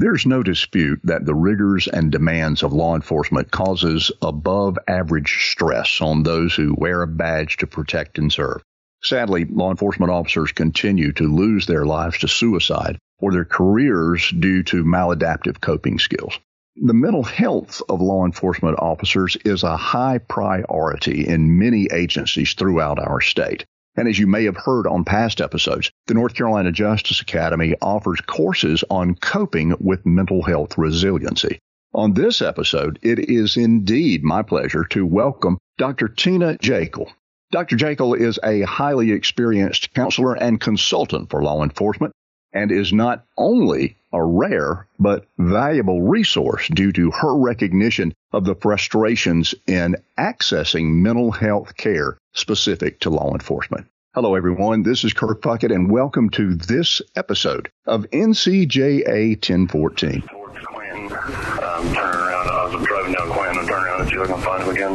There's no dispute that the rigors and demands of law enforcement causes above average stress on those who wear a badge to protect and serve. Sadly, law enforcement officers continue to lose their lives to suicide or their careers due to maladaptive coping skills. The mental health of law enforcement officers is a high priority in many agencies throughout our state. And as you may have heard on past episodes, the North Carolina Justice Academy offers courses on coping with mental health resiliency. On this episode, it is indeed my pleasure to welcome Dr. Tina Jaeckle. Dr. Jaeckle is a highly experienced counselor and consultant for law enforcement and is not only a rare but valuable resource due to her recognition of the frustrations in accessing mental health care specific to law enforcement. Hello, everyone. This is Kirk Puckett, and welcome to this episode of NCJA 1014. Towards Quentin, um, turn around. I was driving down Quentin and turn around and see if I can find him again.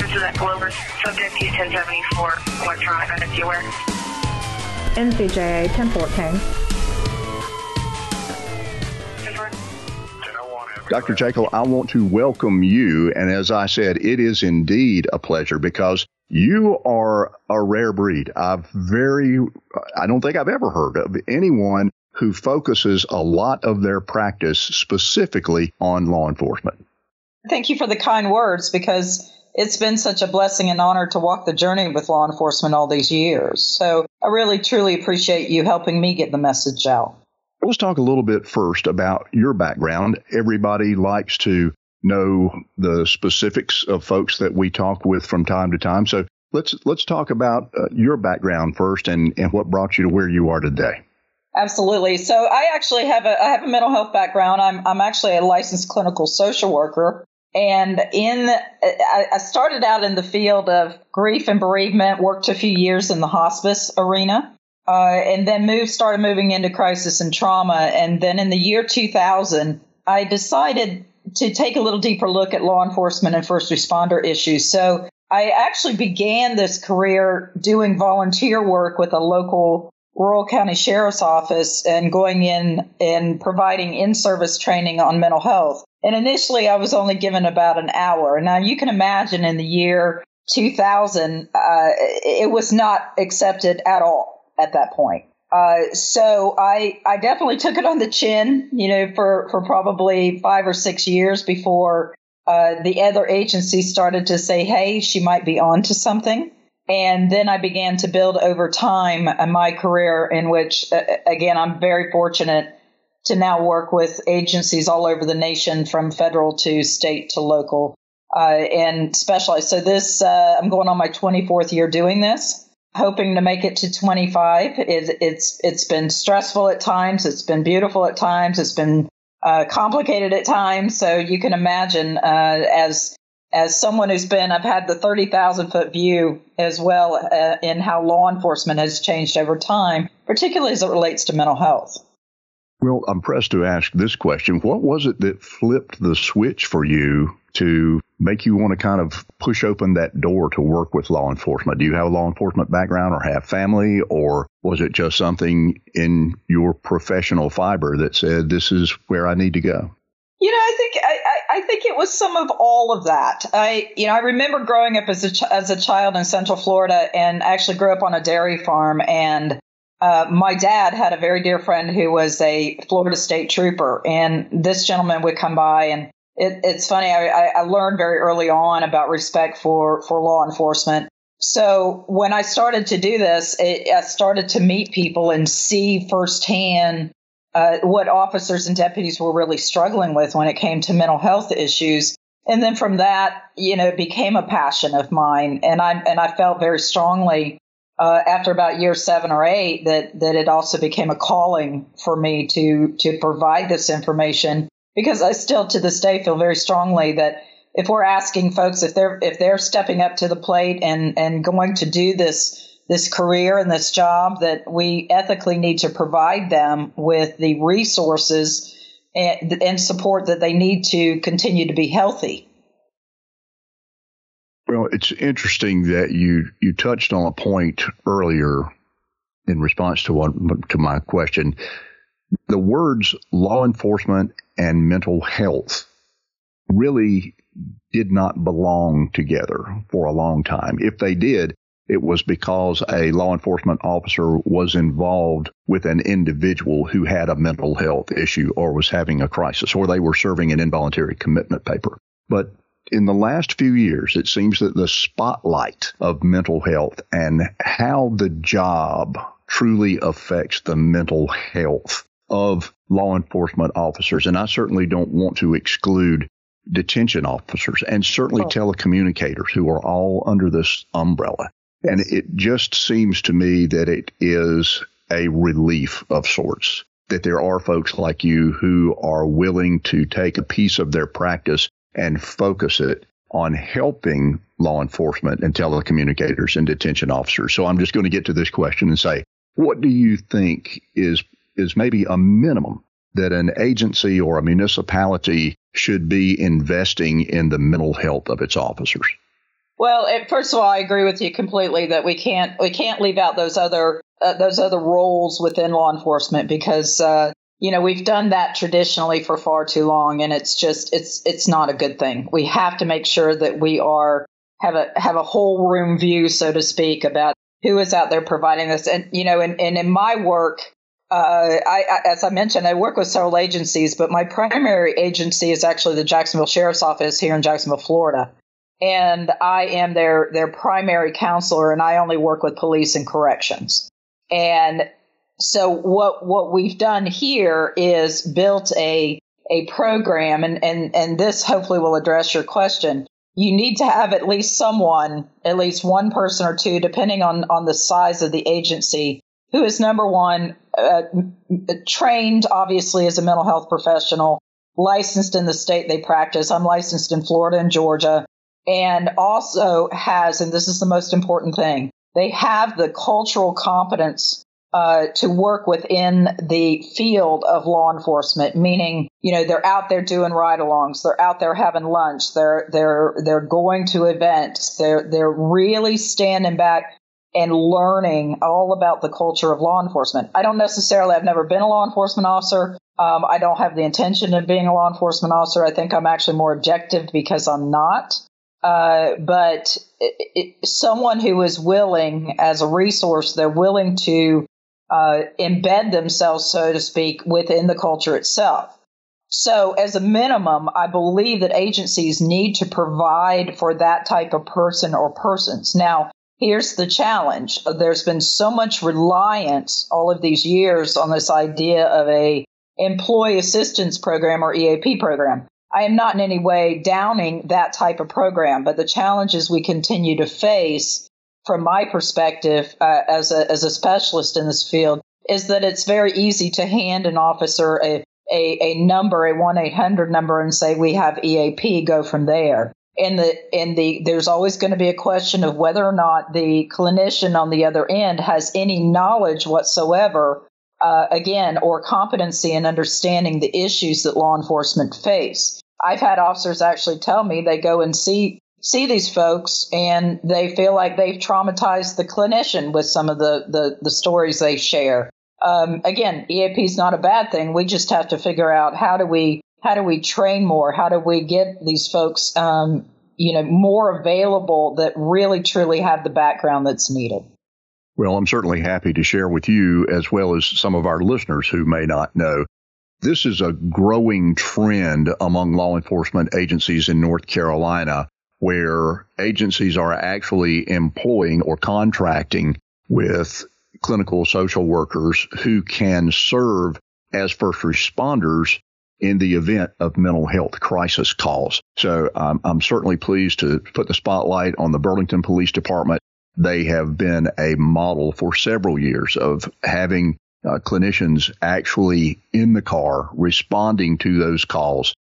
This is at Glover, subject U-1074, electronic identity aware. NCJA 1014. Dr. Jaeckle, I want to welcome you. And as I said, it is indeed a pleasure because you are a rare breed. I've very, I don't think I've ever heard of anyone who focuses a lot of their practice specifically on law enforcement. Thank you for the kind words because it's been such a blessing and honor to walk the journey with law enforcement all these years. So I really, truly appreciate you helping me get the message out. Let's talk a little bit first about your background. Everybody likes to know the specifics of folks that we talk with from time to time. So let's let's talk about uh, your background first and, and what brought you to where you are today. Absolutely. So I actually have a I have a mental health background. I'm I'm actually a licensed clinical social worker. And in I I started out in the field of grief and bereavement, worked a few years in the hospice arena. Uh, and then moved, started moving into crisis and trauma. And then in the year 2000, I decided to take a little deeper look at law enforcement and first responder issues. So I actually began this career doing volunteer work with a local rural county sheriff's office and going in and providing in-service training on mental health. And initially I was only given about an hour. Now you can imagine in the year 2000, uh, it was not accepted at all at that point. Uh, so I, I definitely took it on the chin, you know, for, for probably five or six years before, uh, the other agency started to say, Hey, she might be on to something. And then I began to build over time uh, my career in which, uh, again, I'm very fortunate to now work with agencies all over the nation from federal to state to local, uh, and specialized. So this, uh, I'm going on my 24th year doing this hoping to make it to 25. It, it's it's been stressful at times. It's been beautiful at times. It's been uh, complicated at times. So you can imagine uh, as as someone who's been, I've had the 30,000 foot view as well uh, in how law enforcement has changed over time, particularly as it relates to mental health. Well, I'm pressed to ask this question. What was it that flipped the switch for you to make you want to kind of push open that door to work with law enforcement? Do you have a law enforcement background or have family, or was it just something in your professional fiber that said, this is where I need to go? You know, I think I, I think it was some of all of that. I, you know, I remember growing up as a ch- as a child in Central Florida, and actually grew up on a dairy farm. And uh, my dad had a very dear friend who was a Florida State Trooper, and this gentleman would come by and it, it's funny. I, I learned very early on about respect for, for law enforcement. So when I started to do this, it, I started to meet people and see firsthand uh, what officers and deputies were really struggling with when it came to mental health issues. And then from that, you know, it became a passion of mine, and I and I felt very strongly uh, after about year seven or eight that that it also became a calling for me to to provide this information because I still to this day feel very strongly that if we're asking folks if they're if they're stepping up to the plate and and going to do this this career and this job that we ethically need to provide them with the resources and, and support that they need to continue to be healthy. Well, it's interesting that you you touched on a point earlier in response to one to my question the words law enforcement and mental health really did not belong together for a long time. If they did, it was because a law enforcement officer was involved with an individual who had a mental health issue or was having a crisis or they were serving an involuntary commitment paper. But in the last few years, it seems that the spotlight of mental health and how the job truly affects the mental health of law enforcement officers. And I certainly don't want to exclude detention officers and certainly oh. telecommunicators who are all under this umbrella. And it just seems to me that it is a relief of sorts that there are folks like you who are willing to take a piece of their practice and focus it on helping law enforcement and telecommunicators and detention officers. So I'm just going to get to this question and say, what do you think is is maybe a minimum that an agency or a municipality should be investing in the mental health of its officers? Well, first of all, I agree with you completely that we can't we can't leave out those other uh, those other roles within law enforcement because uh, you know we've done that traditionally for far too long, and it's just it's it's not a good thing. We have to make sure that we are have a have a whole room view, so to speak, about who is out there providing this. And, you know, and, and in my work, uh, I, I, as I mentioned, I work with several agencies, but my primary agency is actually the Jacksonville Sheriff's Office here in Jacksonville, Florida. And I am their, their primary counselor and I only work with police and corrections. And so what, what we've done here is built a, a program and, and, and this hopefully will address your question you need to have at least someone, at least one person or two, depending on, on the size of the agency, who is number one, uh, trained obviously as a mental health professional, licensed in the state they practice. I'm licensed in Florida and Georgia, and also has, and this is the most important thing, they have the cultural competence uh, to work within the field of law enforcement, meaning, you know, they're out there doing ride-alongs, they're out there having lunch, they're they're they're going to events, they're they're really standing back and learning all about the culture of law enforcement. I don't necessarily, I've never been a law enforcement officer. Um, I don't have the intention of being a law enforcement officer. I think I'm actually more objective because I'm not. Uh, but it, it, someone who is willing, as a resource, they're willing to uh, embed themselves, so to speak, within the culture itself. So, as a minimum, I believe that agencies need to provide for that type of person or persons. Now, here's the challenge. There's been so much reliance all of these years on this idea of a employee assistance program or EAP program. I am not in any way downing that type of program, but the challenges we continue to face from my perspective uh, as a as a specialist in this field is that it's very easy to hand an officer a a, a number, a one eight hundred number, and say we have EAP. Go from there. And the and the there's always going to be a question of whether or not the clinician on the other end has any knowledge whatsoever, uh, again, or competency in understanding the issues that law enforcement face. I've had officers actually tell me they go and see see these folks and they feel like they've traumatized the clinician with some of the, the, the stories they share. Um, again, EAP is not a bad thing. We just have to figure out how do we how do we train more? How do we get these folks, um, you know, more available that really truly have the background that's needed? Well, I'm certainly happy to share with you as well as some of our listeners who may not know. This is a growing trend among law enforcement agencies in North Carolina where agencies are actually employing or contracting with clinical social workers who can serve as first responders in the event of mental health crisis calls. So um, I'm certainly pleased to put the spotlight on the Burlington Police Department. They have been a model for several years of having uh, clinicians actually in the car responding to those calls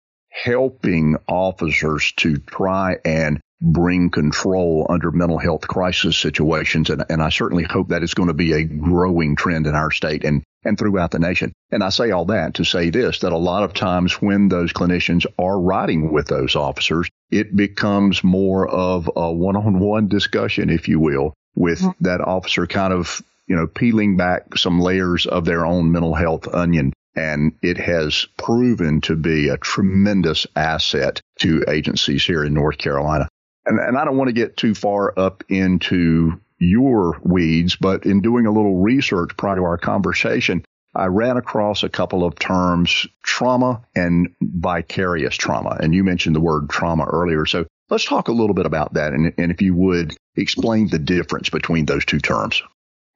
helping officers to try and bring control under mental health crisis situations. And, and I certainly hope that is going to be a growing trend in our state and, and throughout the nation. And I say all that to say this, that a lot of times when those clinicians are riding with those officers, it becomes more of a one-on-one discussion, if you will, with mm-hmm. that officer kind of, you know, peeling back some layers of their own mental health onion and it has proven to be a tremendous asset to agencies here in North Carolina. And, and I don't want to get too far up into your weeds, but in doing a little research prior to our conversation, I ran across a couple of terms, trauma and vicarious trauma. And you mentioned the word trauma earlier. So let's talk a little bit about that. And, and if you would explain the difference between those two terms.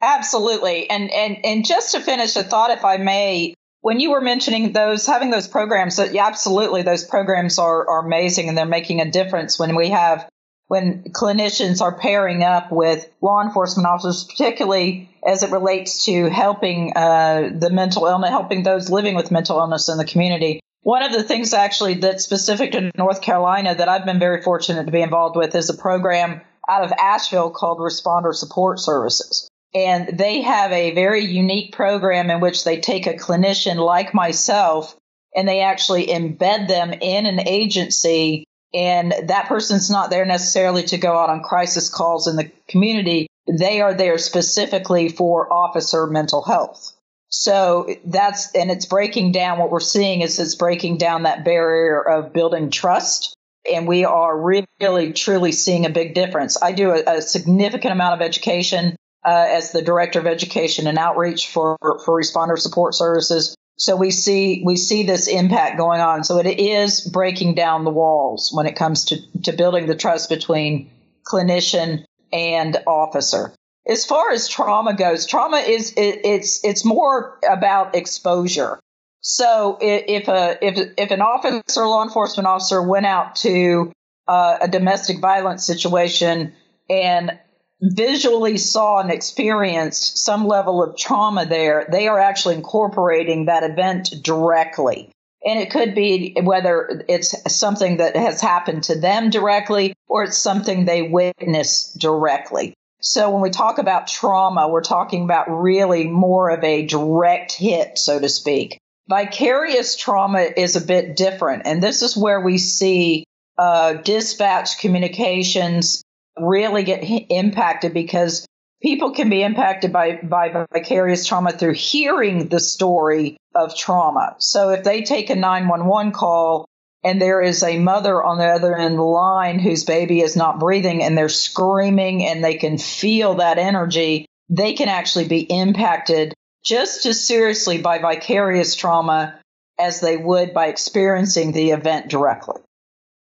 Absolutely. And, and, and just to finish a thought, if I may, when you were mentioning those, having those programs, yeah, absolutely, those programs are, are amazing and they're making a difference when we have when clinicians are pairing up with law enforcement officers, particularly as it relates to helping uh, the mental illness, helping those living with mental illness in the community. One of the things actually that's specific to North Carolina that I've been very fortunate to be involved with is a program out of Asheville called Responder Support Services. And they have a very unique program in which they take a clinician like myself and they actually embed them in an agency and that person's not there necessarily to go out on crisis calls in the community. They are there specifically for officer mental health. So that's, and it's breaking down what we're seeing is it's breaking down that barrier of building trust. And we are really, truly seeing a big difference. I do a, a significant amount of education uh, as the director of education and outreach for, for responder support services. So we see we see this impact going on. So it is breaking down the walls when it comes to, to building the trust between clinician and officer. As far as trauma goes, trauma is it, it's it's more about exposure. So if a if if an officer, law enforcement officer, went out to uh, a domestic violence situation and visually saw and experienced some level of trauma there, they are actually incorporating that event directly. And it could be whether it's something that has happened to them directly or it's something they witness directly. So when we talk about trauma, we're talking about really more of a direct hit, so to speak. Vicarious trauma is a bit different. And this is where we see uh, dispatch communications really get impacted because people can be impacted by, by vicarious trauma through hearing the story of trauma. So if they take a 911 call and there is a mother on the other end of the line whose baby is not breathing and they're screaming and they can feel that energy, they can actually be impacted just as seriously by vicarious trauma as they would by experiencing the event directly.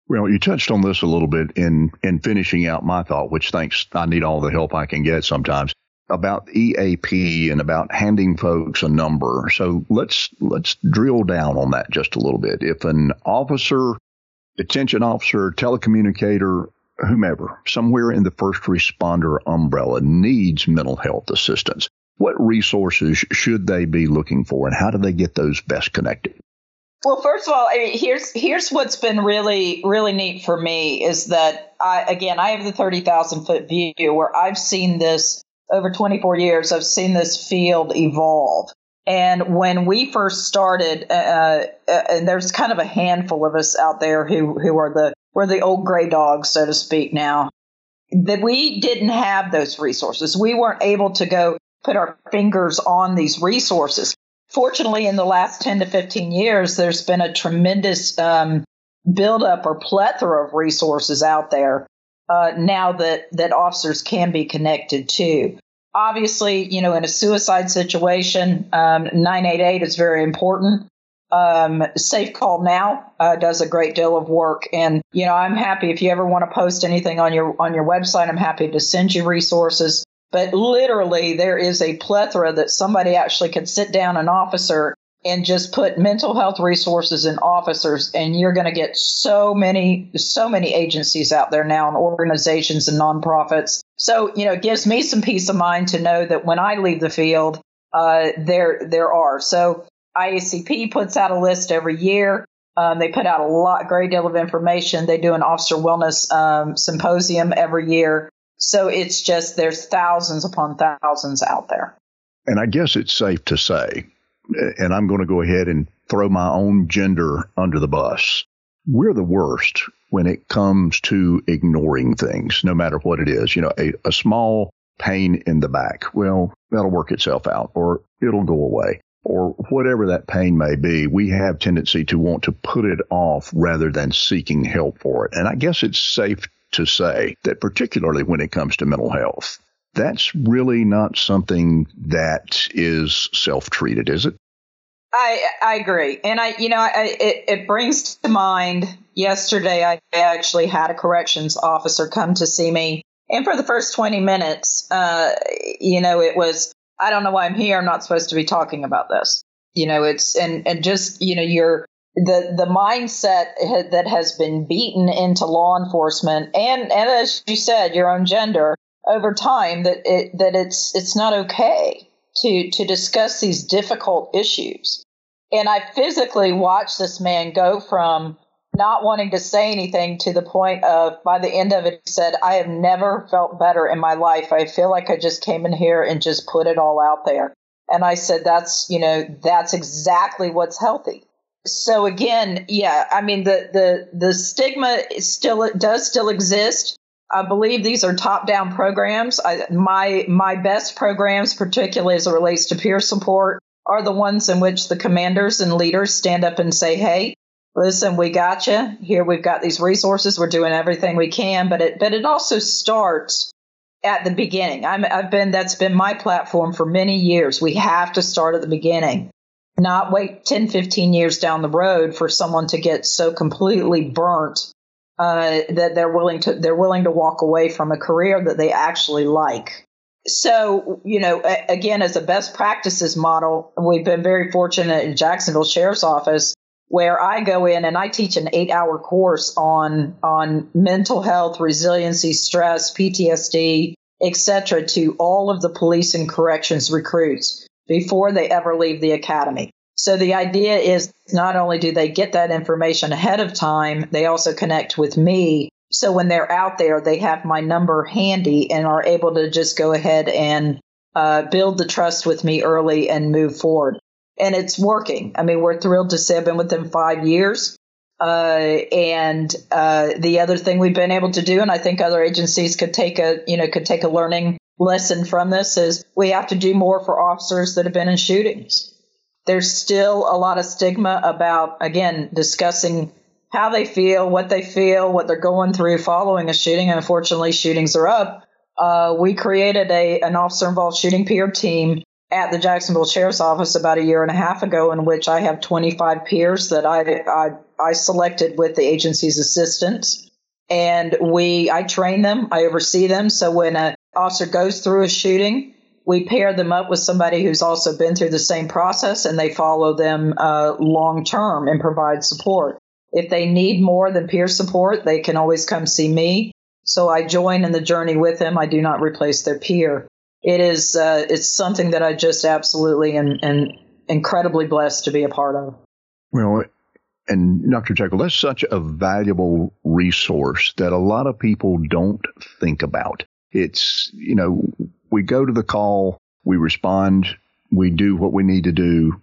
Well, you touched on this a little bit in, in finishing out my thought, which thanks, I need all the help I can get sometimes about EAP and about handing folks a number. So let's, let's drill down on that just a little bit. If an officer, detention officer, telecommunicator, whomever, somewhere in the first responder umbrella needs mental health assistance, what resources should they be looking for and how do they get those best connected? Well, first of all, I mean, here's here's what's been really really neat for me is that I again I have the thirty thousand foot view where I've seen this over 24 years. I've seen this field evolve. And when we first started, uh, uh, and there's kind of a handful of us out there who who are the we're the old gray dogs, so to speak. Now that we didn't have those resources, we weren't able to go put our fingers on these resources fortunately, in the last 10 to 15 years, there's been a tremendous um, buildup or plethora of resources out there uh, now that, that officers can be connected to. Obviously, you know, in a suicide situation, um, 988 is very important. Um, Safe Call Now uh, does a great deal of work, and you know, I'm happy if you ever want to post anything on your on your website. I'm happy to send you resources. But literally, there is a plethora that somebody actually could sit down, an officer, and just put mental health resources in officers, and you're going to get so many, so many agencies out there now, and organizations and nonprofits. So, you know, it gives me some peace of mind to know that when I leave the field, uh, there there are. So, IACP puts out a list every year. Um, they put out a lot, great deal of information. They do an officer wellness um, symposium every year. So it's just there's thousands upon thousands out there. And I guess it's safe to say, and I'm going to go ahead and throw my own gender under the bus. We're the worst when it comes to ignoring things, no matter what it is. You know, a, a small pain in the back. Well, that'll work itself out or it'll go away. or whatever that pain may be, we have tendency to want to put it off rather than seeking help for it. And I guess it's safe to say that particularly when it comes to mental health, that's really not something that is self-treated, is it? I I agree, and I you know I, it it brings to mind yesterday I actually had a corrections officer come to see me, and for the first twenty minutes, uh, you know, it was I don't know why I'm here. I'm not supposed to be talking about this. You know, it's and and just you know you're the the mindset that has been beaten into law enforcement and and as you said your own gender over time that it that it's it's not okay to to discuss these difficult issues. And I physically watched this man go from not wanting to say anything to the point of by the end of it he said i have never felt better in my life. I feel like i just came in here and just put it all out there. And i said that's you know that's exactly what's healthy so again yeah i mean the the the stigma still does still exist i believe these are top down programs I, my my best programs particularly as it relates to peer support are the ones in which the commanders and leaders stand up and say, hey, listen, we got you. Here we've got these resources. We're doing everything we can. But it, but it also starts at the beginning. i have been, that's been my platform for many years. We have to start at the beginning, not wait 10, 15 years down the road for someone to get so completely burnt uh, that they're willing to, they're willing to walk away from a career that they actually like so, you know, again, as a best practices model, we've been very fortunate in Jacksonville Sheriff's Office where I go in and I teach an eight hour course on, on mental health, resiliency, stress, PTSD, etc. to all of the police and corrections recruits before they ever leave the academy. So the idea is not only do they get that information ahead of time, they also connect with me so when they're out there, they have my number handy and are able to just go ahead and uh, build the trust with me early and move forward. And it's working. I mean, we're thrilled to say I've been with them five years. Uh, and uh, the other thing we've been able to do, and I think other agencies could take a, you know, could take a learning lesson from this, is we have to do more for officers that have been in shootings. There's still a lot of stigma about, again, discussing how they feel, what they feel, what they're going through following a shooting. And unfortunately, shootings are up. Uh, we created a an officer involved shooting peer team at the Jacksonville Sheriff's Office about a year and a half ago, in which I have 25 peers that I I, I selected with the agency's assistance, and we I train them, I oversee them. So when an officer goes through a shooting, we pair them up with somebody who's also been through the same process, and they follow them uh, long term and provide support. If they need more than peer support, they can always come see me. So I join in the journey with them. I do not replace their peer. It is uh, it's something that I just absolutely and, and incredibly blessed to be a part of. Well, and Dr. Jaeckle, that's such a valuable resource that a lot of people don't think about. It's, you know, we go to the call, we respond, we do what we need to do,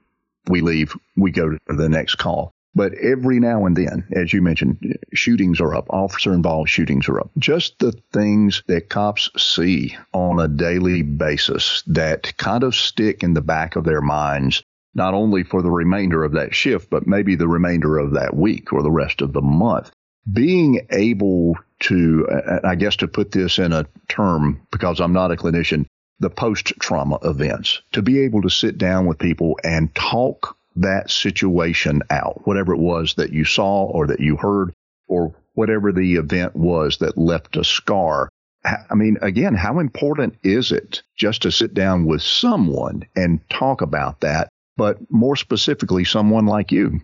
we leave, we go to the next call. But every now and then, as you mentioned, shootings are up, officer involved shootings are up. Just the things that cops see on a daily basis that kind of stick in the back of their minds, not only for the remainder of that shift, but maybe the remainder of that week or the rest of the month. Being able to, I guess to put this in a term, because I'm not a clinician, the post trauma events, to be able to sit down with people and talk that situation out, whatever it was that you saw or that you heard or whatever the event was that left a scar. I mean, again, how important is it just to sit down with someone and talk about that, but more specifically, someone like you?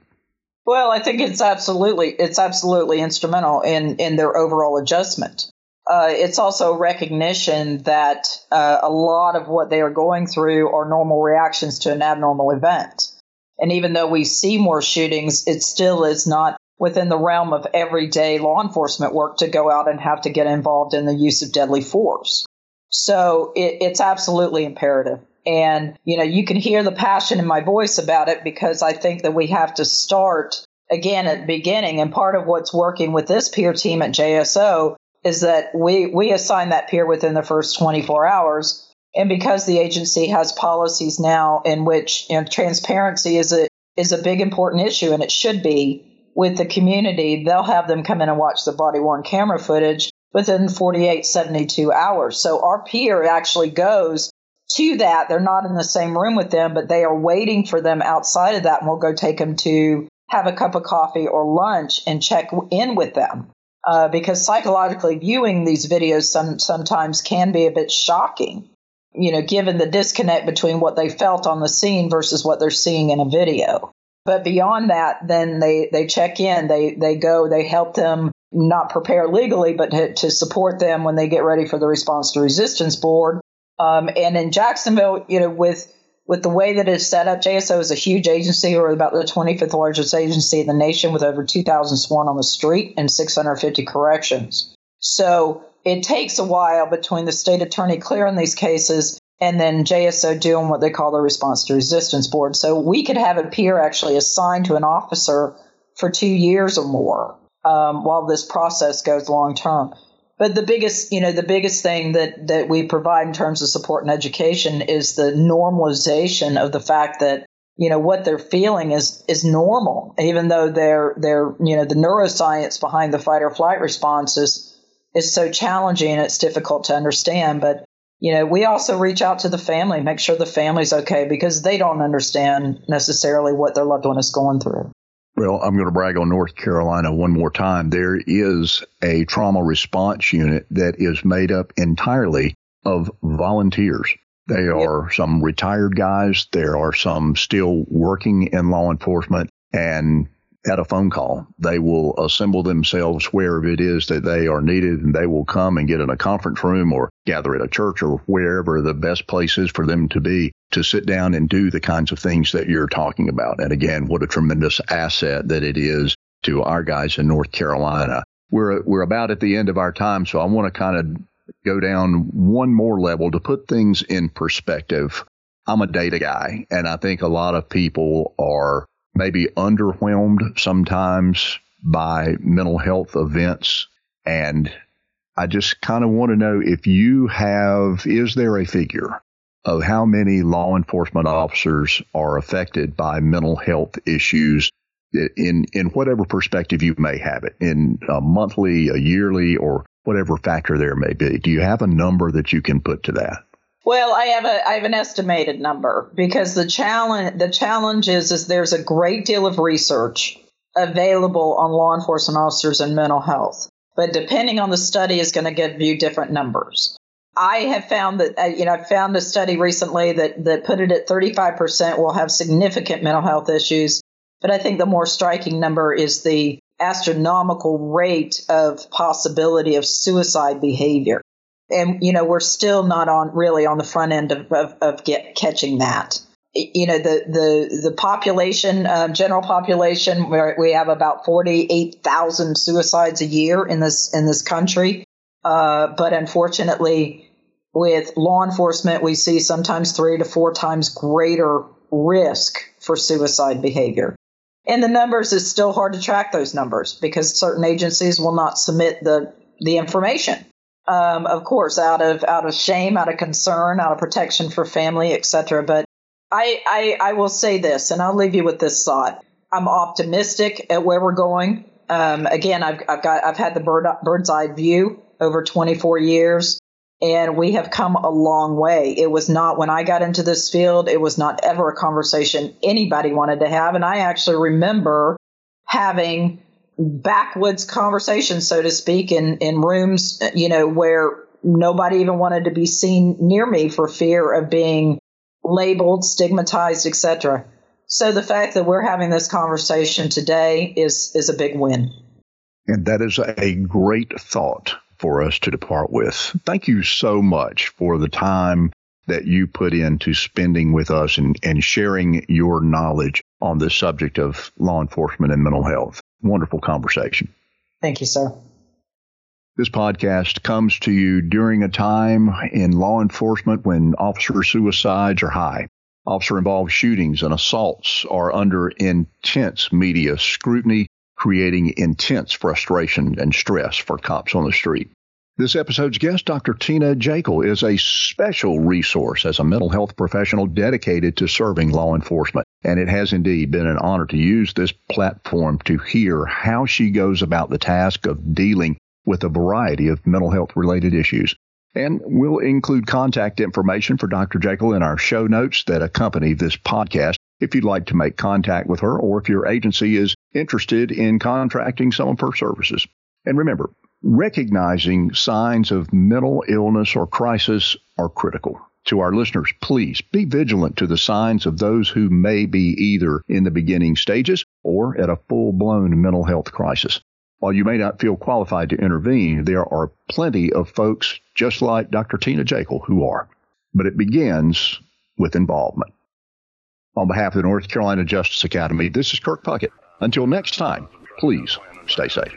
Well, I think it's absolutely it's absolutely instrumental in in their overall adjustment. Uh, it's also recognition that uh, a lot of what they are going through are normal reactions to an abnormal event. And even though we see more shootings, it still is not within the realm of everyday law enforcement work to go out and have to get involved in the use of deadly force. So it, it's absolutely imperative. And, you know, you can hear the passion in my voice about it because I think that we have to start again at the beginning. And part of what's working with this peer team at JSO is that we, we assign that peer within the first 24 hours And because the agency has policies now in which you know, transparency is a is a big important issue, and it should be with the community, they'll have them come in and watch the body worn camera footage within 48, 72 hours. So our peer actually goes to that. They're not in the same room with them, but they are waiting for them outside of that, and we'll go take them to have a cup of coffee or lunch and check in with them. Uh, because psychologically viewing these videos some, sometimes can be a bit shocking, you know, given the disconnect between what they felt on the scene versus what they're seeing in a video. But beyond that, then they, they check in, they, they go, they help them not prepare legally, but to, to support them when they get ready for the response to resistance board. Um, and in Jacksonville, you know, with with the way that it's set up, JSO is a huge agency. We're about the 25th largest agency in the nation with over 2,000 sworn on the street and 650 corrections. So it takes a while between the state attorney clearing these cases and then JSO doing what they call the response to resistance board. So we could have a peer actually assigned to an officer for two years or more um, while this process goes long term. But the biggest, you know, the biggest thing that, that we provide in terms of support and education is the normalization of the fact that, you know, what they're feeling is, is normal, even though they're, they're, you know, the neuroscience behind the fight or flight response is, is so challenging and it's difficult to understand. But, you know, we also reach out to the family, make sure the family's okay because they don't understand necessarily what their loved one is going through. Well, I'm going to brag on North Carolina one more time. There is a trauma response unit that is made up entirely of volunteers. They are some retired guys. There are some still working in law enforcement and at a phone call. They will assemble themselves wherever it is that they are needed and they will come and get in a conference room or gather at a church or wherever the best place is for them to be to sit down and do the kinds of things that you're talking about. And again, what a tremendous asset that it is to our guys in North Carolina. We're, we're about at the end of our time. So I want to kind of go down one more level to put things in perspective. I'm a data guy and I think a lot of people are maybe underwhelmed sometimes by mental health events. And I just kind of want to know if you have, is there a figure of how many law enforcement officers are affected by mental health issues in, in whatever perspective you may have it in a monthly, a yearly, or whatever factor there may be. Do you have a number that you can put to that? Well, I have a I have an estimated number because the challenge the challenge is is there's a great deal of research available on law enforcement officers and mental health, but depending on the study is going to give you different numbers. I have found that uh, you know I found a study recently that that put it at 35% will have significant mental health issues, but I think the more striking number is the astronomical rate of possibility of suicide behavior and you know we're still not on really on the front end of of, of get, catching that. You know the the the population uh, general population where we have about 48,000 suicides a year in this in this country. Uh, but unfortunately with law enforcement we see sometimes 3 to 4 times greater risk for suicide behavior. And the numbers is still hard to track those numbers because certain agencies will not submit the the information um, of course, out of out of shame, out of concern, out of protection for family, etc. But I, I I will say this, and I'll leave you with this thought. I'm optimistic at where we're going. Um, again, I've I've got I've had the bird, bird's eye view over 24 years, and we have come a long way. It was not when I got into this field. It was not ever a conversation anybody wanted to have, and I actually remember having backwoods conversations, so to speak, in, in rooms, you know, where nobody even wanted to be seen near me for fear of being labeled, stigmatized, etc. So the fact that we're having this conversation today is is a big win. And that is a great thought for us to depart with. Thank you so much for the time that you put into spending with us and, and sharing your knowledge on the subject of law enforcement and mental health wonderful conversation. Thank you, sir. This podcast comes to you during a time in law enforcement when officer suicides are high. Officer involved shootings and assaults are under intense media scrutiny, creating intense frustration and stress for cops on the street. This episode's guest, Dr. Tina Jaeckle, is a special resource as a mental health professional dedicated to serving law enforcement. And it has indeed been an honor to use this platform to hear how she goes about the task of dealing with a variety of mental health related issues. And we'll include contact information for Dr. Jaeckle in our show notes that accompany this podcast if you'd like to make contact with her or if your agency is interested in contracting some of her services. And remember, recognizing signs of mental illness or crisis are critical. To our listeners, please be vigilant to the signs of those who may be either in the beginning stages or at a full blown mental health crisis. While you may not feel qualified to intervene, there are plenty of folks just like Dr. Tina Jaeckle who are. But it begins with involvement. On behalf of the North Carolina Justice Academy, this is Kirk Puckett. Until next time, please stay safe.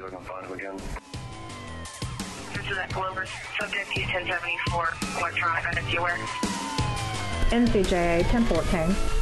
Subject U-1074, electronic. NCJA 1014.